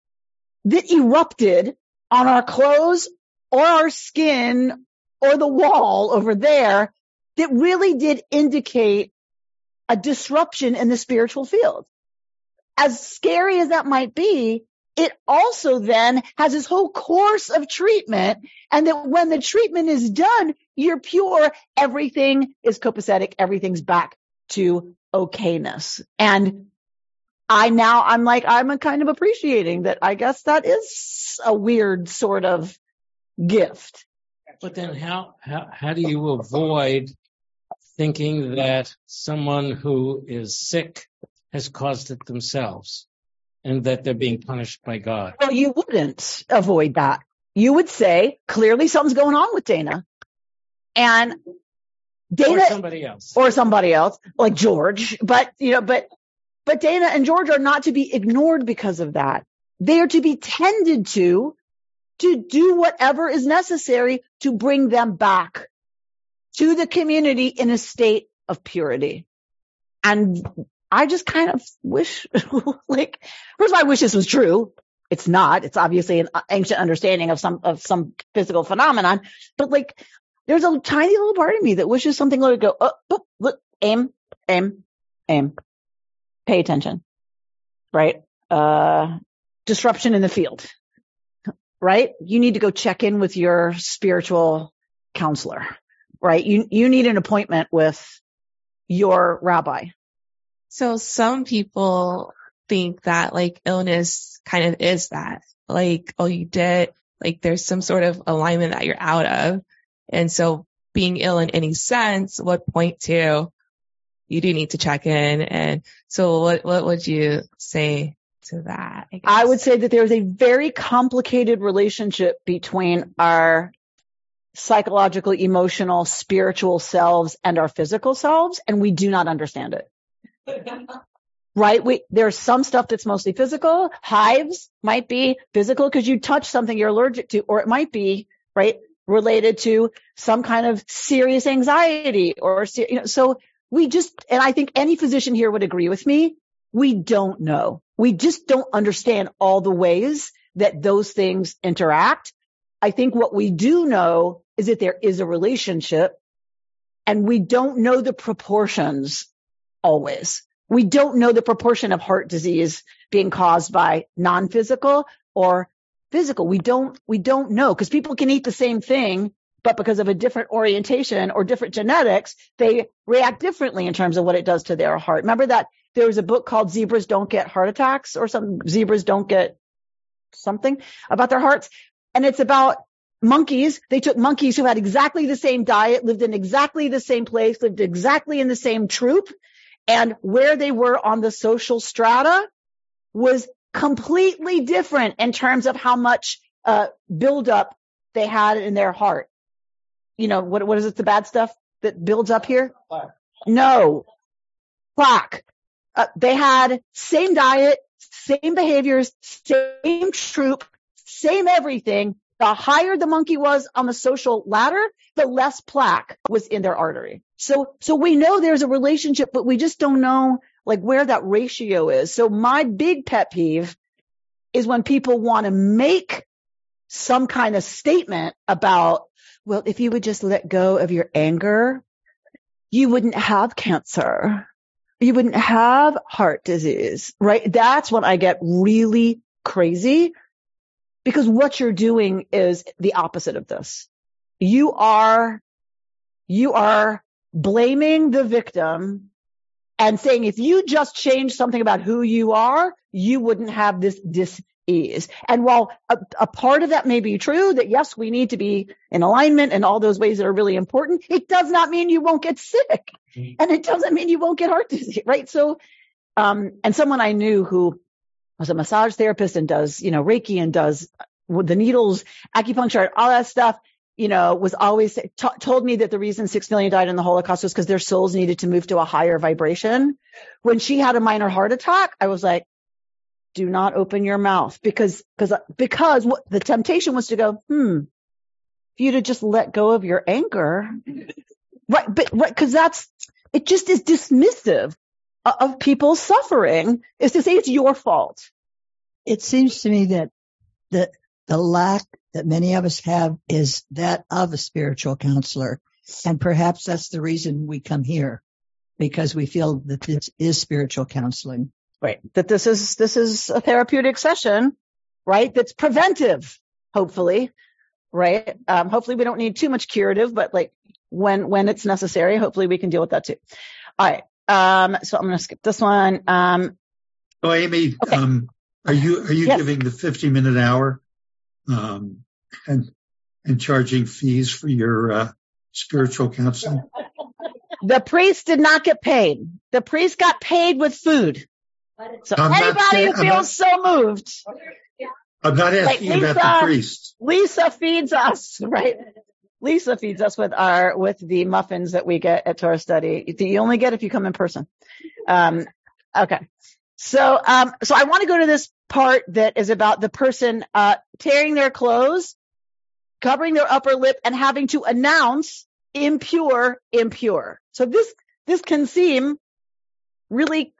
that erupted on our clothes or our skin or the wall over there that really did indicate a disruption in the spiritual field. As scary as that might be, it also then has this whole course of treatment and that when the treatment is done, you're pure. Everything is copacetic. Everything's back to okayness. And I now, I'm like, I'm a kind of appreciating that. I guess that is a weird sort of gift. But then how, how, how do you avoid thinking that someone who is sick has caused it themselves? And that they're being punished by God. Well, you wouldn't avoid that. You would say, clearly something's going on with Dana. And Dana. Or somebody else. Or somebody else, like George. But, you know, but, but Dana and George are not to be ignored because of that. They are to be tended to, to do whatever is necessary to bring them back to the community in a state of purity. And I just kind of wish, <laughs> like, first of all, I wish this was true. It's not. It's obviously an ancient understanding of some, of some physical phenomenon, but like, there's a tiny little part of me that wishes something would go, oh, oh, look, aim, aim, aim, pay attention, right? Uh, disruption in the field, right? You need to go check in with your spiritual counselor, right? You, you need an appointment with your rabbi, so some people think that like illness kind of is that. Like, oh, you did, like there's some sort of alignment that you're out of. And so being ill in any sense would point to you do need to check in. And so what, what would you say to that? I, I would say that there's a very complicated relationship between our psychological, emotional, spiritual selves and our physical selves, and we do not understand it right? We, there's some stuff that's mostly physical. Hives might be physical because you touch something you're allergic to, or it might be, right, related to some kind of serious anxiety or, you know, so we just, and I think any physician here would agree with me. We don't know. We just don't understand all the ways that those things interact. I think what we do know is that there is a relationship and we don't know the proportions always. We don't know the proportion of heart disease being caused by non-physical or physical. We don't, we don't know because people can eat the same thing, but because of a different orientation or different genetics, they react differently in terms of what it does to their heart. Remember that there was a book called Zebras Don't Get Heart Attacks or some zebras don't get something about their hearts. And it's about monkeys. They took monkeys who had exactly the same diet, lived in exactly the same place, lived exactly in the same troop, and where they were on the social strata was completely different in terms of how much uh, buildup they had in their heart. You know, what, what is it? The bad stuff? that builds up here? No. Plaque. Uh, they had same diet, same behaviors, same troop, same everything. The higher the monkey was on the social ladder, the less plaque was in their artery. So, so we know there's a relationship, but we just don't know like where that ratio is. So my big pet peeve is when people want to make some kind of statement about, well, if you would just let go of your anger, you wouldn't have cancer. You wouldn't have heart disease, right? That's when I get really crazy because what you're doing is the opposite of this. You are, you are blaming the victim and saying if you just change something about who you are, you wouldn't have this dis-ease. And while a, a, part of that may be true, that yes, we need to be in alignment and all those ways that are really important, it does not mean you won't get sick. Mm-hmm. And it doesn't mean you won't get heart disease, right? So, um, and someone I knew who was a massage therapist and does, you know, Reiki and does the needles, acupuncture, all that stuff you know, was always t- told me that the reason six million died in the Holocaust was because their souls needed to move to a higher vibration. When she had a minor heart attack, I was like, do not open your mouth because, because, because what the temptation was to go, hmm, for you to just let go of your anger. Right. But, right. Cause that's, it just is dismissive of people's suffering is to say it's your fault. It seems to me that the, the lack that many of us have is that of a spiritual counselor. And perhaps that's the reason we come here because we feel that this is spiritual counseling. Right. That this is, this is a therapeutic session, right? That's preventive, hopefully, right? Um, hopefully we don't need too much curative, but like when, when it's necessary, hopefully we can deal with that too. All right. Um, so I'm going to skip this one. Um, oh, Amy, okay. um, are you, are you yes. giving the 50 minute hour? Um, and and charging fees for your uh, spiritual counseling? The priest did not get paid. The priest got paid with food. So I'm anybody saying, who feels not, so moved. I'm not asking like Lisa, about the priest. Lisa feeds us, <laughs> right? Lisa feeds us with our with the muffins that we get at Torah study. You only get if you come in person. Um, okay. So, um, so I want to go to this part that is about the person uh, tearing their clothes covering their upper lip and having to announce impure, impure. So this, this can seem really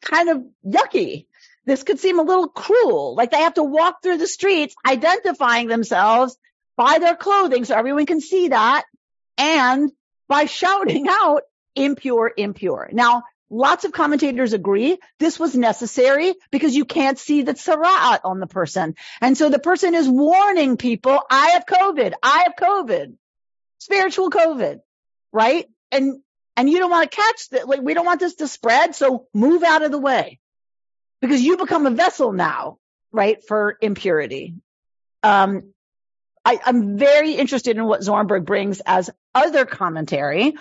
kind of yucky. This could seem a little cruel. Like they have to walk through the streets identifying themselves by their clothing so everyone can see that and by <laughs> shouting out impure, impure. Now, Lots of commentators agree this was necessary because you can't see the tzara'at on the person. And so the person is warning people, I have COVID. I have COVID. Spiritual COVID. Right? And, and you don't want to catch that. Like, we don't want this to spread. So move out of the way because you become a vessel now, right? For impurity. Um, I, I, am very interested in what Zornberg brings as other commentary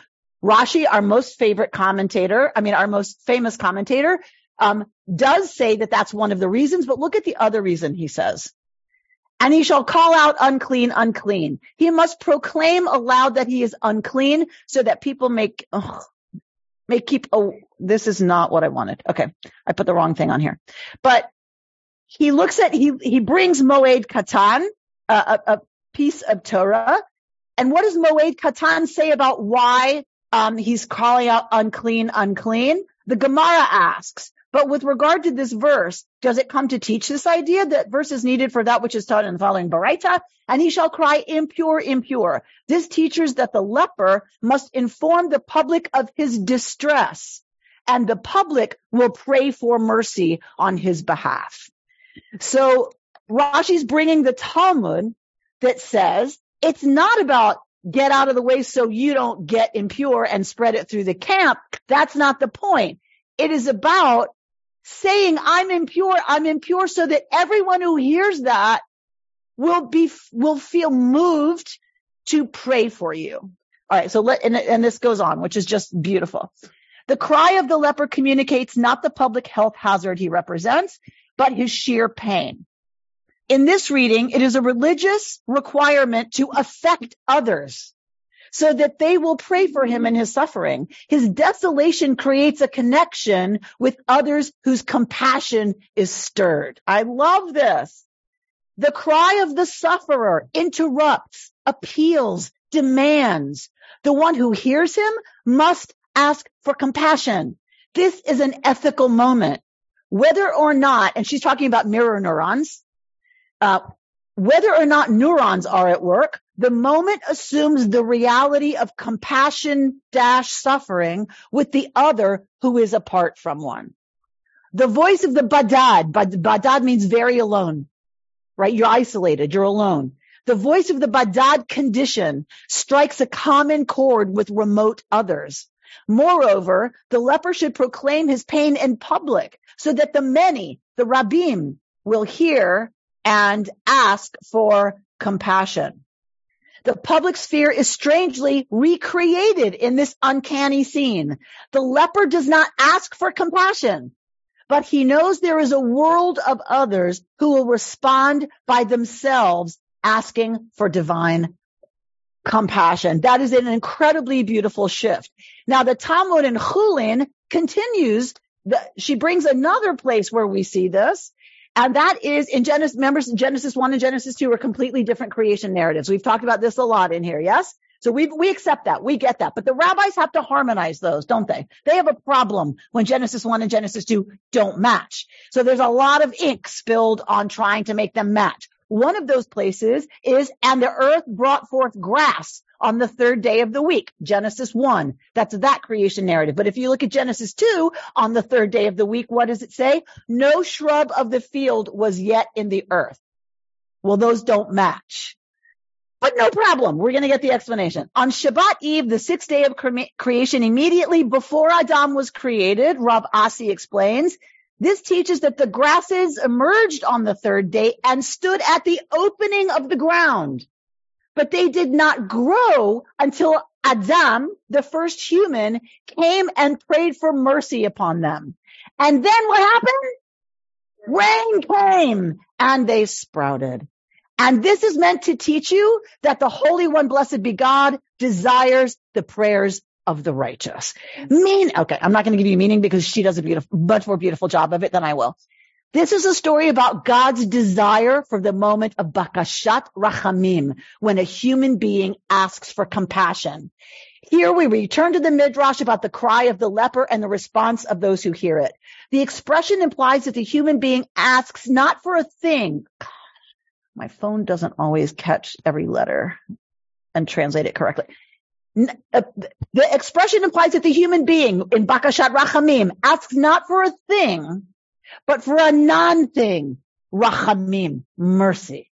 Rashi, our most favorite commentator, I mean, our most famous commentator, um, does say that that's one of the reasons, but look at the other reason he says. And he shall call out unclean, unclean. He must proclaim aloud that he is unclean so that people make, oh, may keep, oh, this is not what I wanted. Okay. I put the wrong thing on here, but he looks at, he, he brings Moed Katan, uh, a, a piece of Torah. And what does Moed Katan say about why um, he's calling out unclean, unclean. The Gemara asks, but with regard to this verse, does it come to teach this idea that verse is needed for that which is taught in the following Baraita? And he shall cry impure, impure. This teaches that the leper must inform the public of his distress and the public will pray for mercy on his behalf. So Rashi's bringing the Talmud that says it's not about get out of the way so you don't get impure and spread it through the camp. That's not the point. It is about saying I'm impure, I'm impure so that everyone who hears that will be, will feel moved to pray for you. All right. So let, and, and this goes on, which is just beautiful. The cry of the leper communicates not the public health hazard he represents, but his sheer pain. In this reading, it is a religious requirement to affect others. so that they will pray for him in his suffering. His desolation creates a connection with others whose compassion is stirred. I love this. The cry of the sufferer interrupts, appeals, demands. The one who hears him must ask for compassion. This is an ethical moment. Whether or not, and she's talking about mirror neurons, uh, whether or not neurons are at work, the moment assumes the reality of compassion dash suffering with the other who is apart from one. The voice of the badad, badad means very alone, right? You're isolated, you're alone. The voice of the badad condition strikes a common chord with remote others. Moreover, the leper should proclaim his pain in public so that the many, the rabbim, will hear and ask for compassion. The public sphere is strangely recreated in this uncanny scene. The leper does not ask for compassion, but he knows there is a world of others who will respond by themselves asking for divine compassion. That is an incredibly beautiful shift. Now the Talmud in Chulin continues, the, she brings another place where we see this, and that is in Genesis, members Genesis 1 and Genesis 2 are completely different creation narratives. We've talked about this a lot in here, yes? So we we accept that. We get that. But the rabbis have to harmonize those, don't they? They have a problem when Genesis 1 and Genesis 2 don't match. So there's a lot of ink spilled on trying to make them match. One of those places is, and the earth brought forth grass on the third day of the week. Genesis 1. That's that creation narrative. But if you look at Genesis 2, on the third day of the week, what does it say? No shrub of the field was yet in the earth. Well, those don't match. But no problem. We're going to get the explanation. On Shabbat Eve, the sixth day of cre- creation, immediately before Adam was created, Rav Asi explains, this teaches that the grasses emerged on the third day and stood at the opening of the ground. But they did not grow until Adam, the first human, came and prayed for mercy upon them. And then what happened? Rain came and they sprouted. And this is meant to teach you that the Holy One, blessed be God, desires the prayers of the righteous. Mean, okay, I'm not going to give you meaning because she does a beautiful, much more beautiful job of it than I will. This is a story about God's desire for the moment of bakashat rachamim, when a human being asks for compassion. Here we return to the midrash about the cry of the leper and the response of those who hear it. The expression implies that the human being asks not for a thing. my phone doesn't always catch every letter and translate it correctly. Uh, the expression implies that the human being in Bakashat Rachamim asks not for a thing, but for a non-thing. Rachamim, mercy.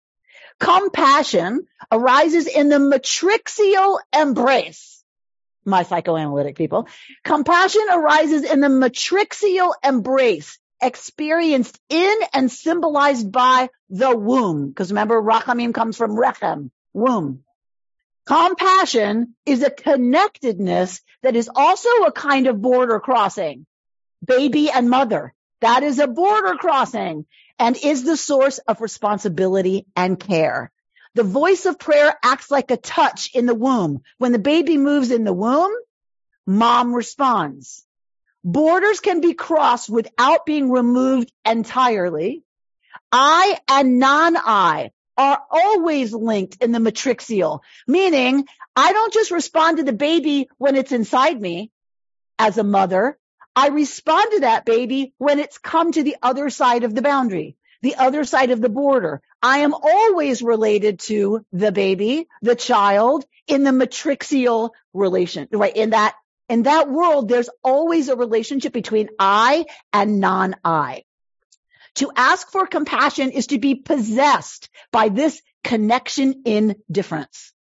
Compassion arises in the matrixial embrace. My psychoanalytic people. Compassion arises in the matrixial embrace experienced in and symbolized by the womb. Because remember, Rachamim comes from Rechem, womb. Compassion is a connectedness that is also a kind of border crossing. Baby and mother. That is a border crossing and is the source of responsibility and care. The voice of prayer acts like a touch in the womb. When the baby moves in the womb, mom responds. Borders can be crossed without being removed entirely. I and non-I are always linked in the matrixial, meaning I don't just respond to the baby when it's inside me as a mother. I respond to that baby when it's come to the other side of the boundary, the other side of the border. I am always related to the baby, the child in the matrixial relation, right? In that, in that world, there's always a relationship between I and non-I. To ask for compassion is to be possessed by this connection in difference.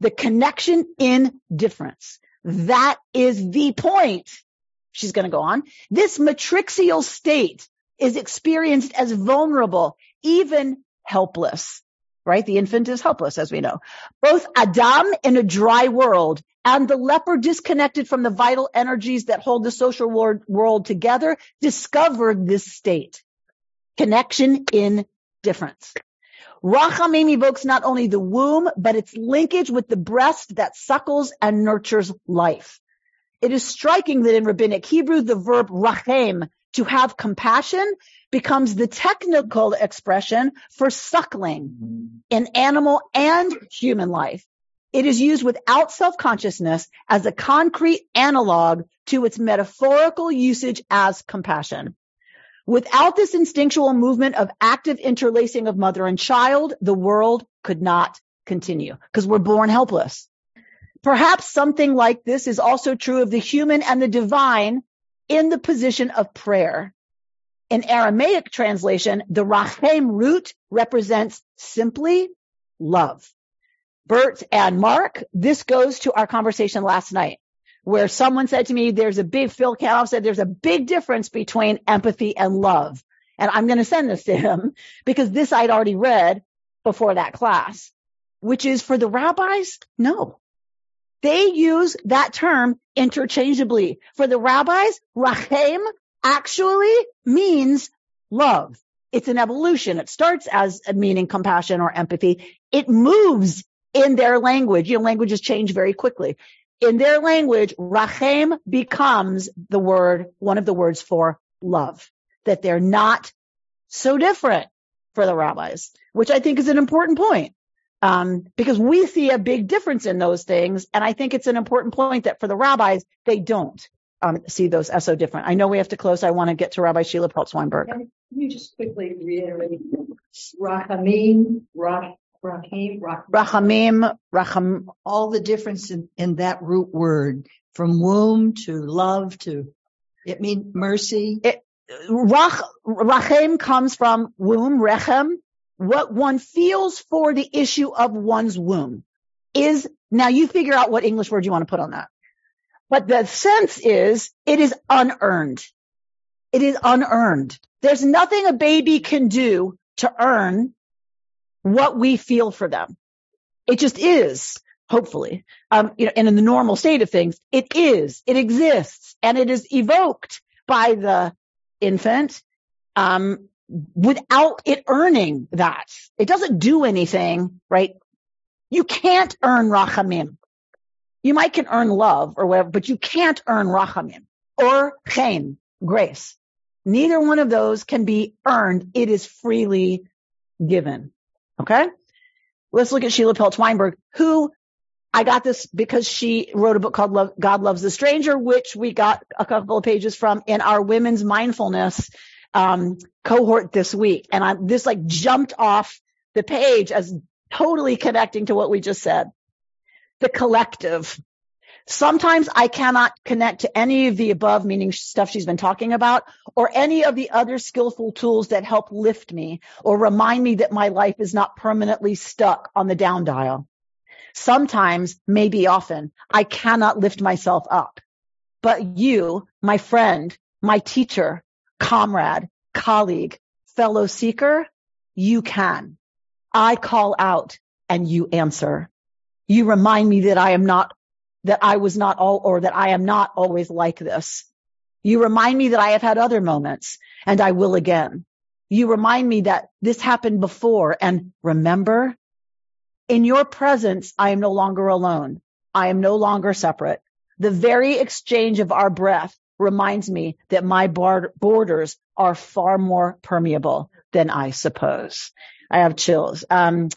The connection in difference. That is the point. She's going to go on. This matrixial state is experienced as vulnerable, even helpless, right? The infant is helpless, as we know. Both Adam in a dry world and the leper disconnected from the vital energies that hold the social world together discovered this state connection in difference. Rachamim evokes not only the womb, but its linkage with the breast that suckles and nurtures life. It is striking that in rabbinic Hebrew, the verb rachem, to have compassion, becomes the technical expression for suckling mm-hmm. in animal and human life. It is used without self-consciousness as a concrete analog to its metaphorical usage as compassion. Without this instinctual movement of active interlacing of mother and child, the world could not continue because we're born helpless. Perhaps something like this is also true of the human and the divine in the position of prayer. In Aramaic translation, the rachem root represents simply love. Bert and Mark, this goes to our conversation last night where someone said to me, there's a big, Phil Canoff said there's a big difference between empathy and love. And I'm going to send this to him because this I'd already read before that class, which is for the rabbis. No, they use that term interchangeably. For the rabbis, rachem actually means love. It's an evolution. It starts as a meaning compassion or empathy. It moves in their language. You know, languages change very quickly in their language, rachem becomes the word, one of the words for love, that they're not so different for the rabbis, which I think is an important point. Um, because we see a big difference in those things. And I think it's an important point that for the rabbis, they don't um, see those as so different. I know we have to close. I want to get to Rabbi Sheila Peltz Weinberg. Can you just quickly reiterate Rachamim, Rach, Rachim, Rachamim, Racham, all the difference in, in that root word from womb to love to, it means mercy. It, Rach, Rachem comes from womb, Rechem, what one feels for the issue of one's womb is, now you figure out what English word you want to put on that. But the sense is, it is unearned. It is unearned. There's nothing a baby can do to earn what we feel for them. It just is, hopefully. Um, you know, and in the normal state of things, it is, it exists, and it is evoked by the infant, um, without it earning that. It doesn't do anything, right? You can't earn rachamim. You might can earn love or whatever, but you can't earn rachamim or chen, grace. Neither one of those can be earned. It is freely given. Okay. Let's look at Sheila Peltz Weinberg, who I got this because she wrote a book called Love, God Loves the Stranger, which we got a couple of pages from in our women's mindfulness um, cohort this week. And I, this like jumped off the page as totally connecting to what we just said. The collective. Sometimes I cannot connect to any of the above, meaning stuff she's been talking about, or any of the other skillful tools that help lift me or remind me that my life is not permanently stuck on the down dial. Sometimes, maybe often, I cannot lift myself up. But you, my friend, my teacher, comrade, colleague, fellow seeker, you can. I call out and you answer. You remind me that I am not that I was not all, or that I am not always like this. You remind me that I have had other moments and I will again. You remind me that this happened before and remember in your presence, I am no longer alone. I am no longer separate. The very exchange of our breath reminds me that my borders are far more permeable than I suppose. I have chills. Um,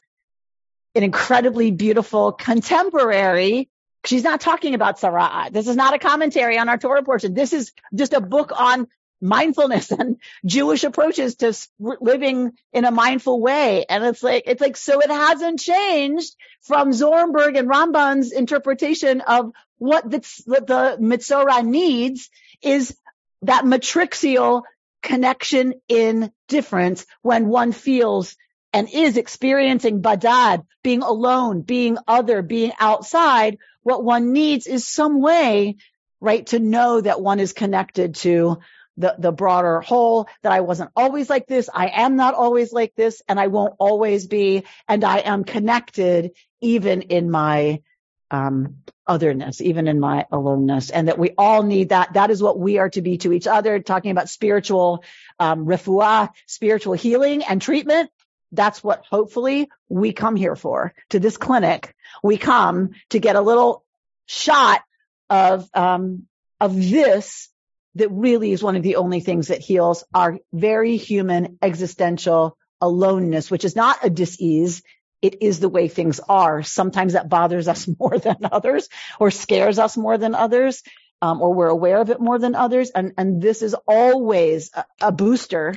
an incredibly beautiful contemporary She's not talking about Tzara'at. This is not a commentary on our Torah portion. This is just a book on mindfulness <laughs> and Jewish approaches to living in a mindful way. And it's like, it's like, so it hasn't changed from Zornberg and Ramban's interpretation of what the, the Metzora needs is that matrixial connection in difference when one feels and is experiencing badad, being alone, being other, being outside, what one needs is some way, right, to know that one is connected to the, the broader whole, that I wasn't always like this. I am not always like this and I won't always be. And I am connected even in my, um, otherness, even in my aloneness, and that we all need that. That is what we are to be to each other, talking about spiritual, um, refuah, spiritual healing and treatment. that's what hopefully we come here for. To this clinic, we come to get a little shot of um, of this that really is one of the only things that heals our very human existential aloneness, which is not a disease. It is the way things are. Sometimes that bothers us <laughs> more than others or scares us more than others. Um, or we're aware of it more than others. And, and this is always a, a booster,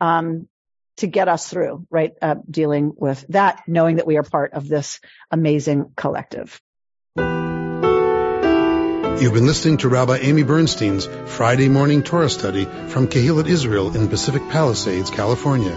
um, to get us through, right? Uh, dealing with that, knowing that we are part of this amazing collective. You've been listening to Rabbi Amy Bernstein's Friday morning Torah study from Kehillat Israel in Pacific Palisades, California.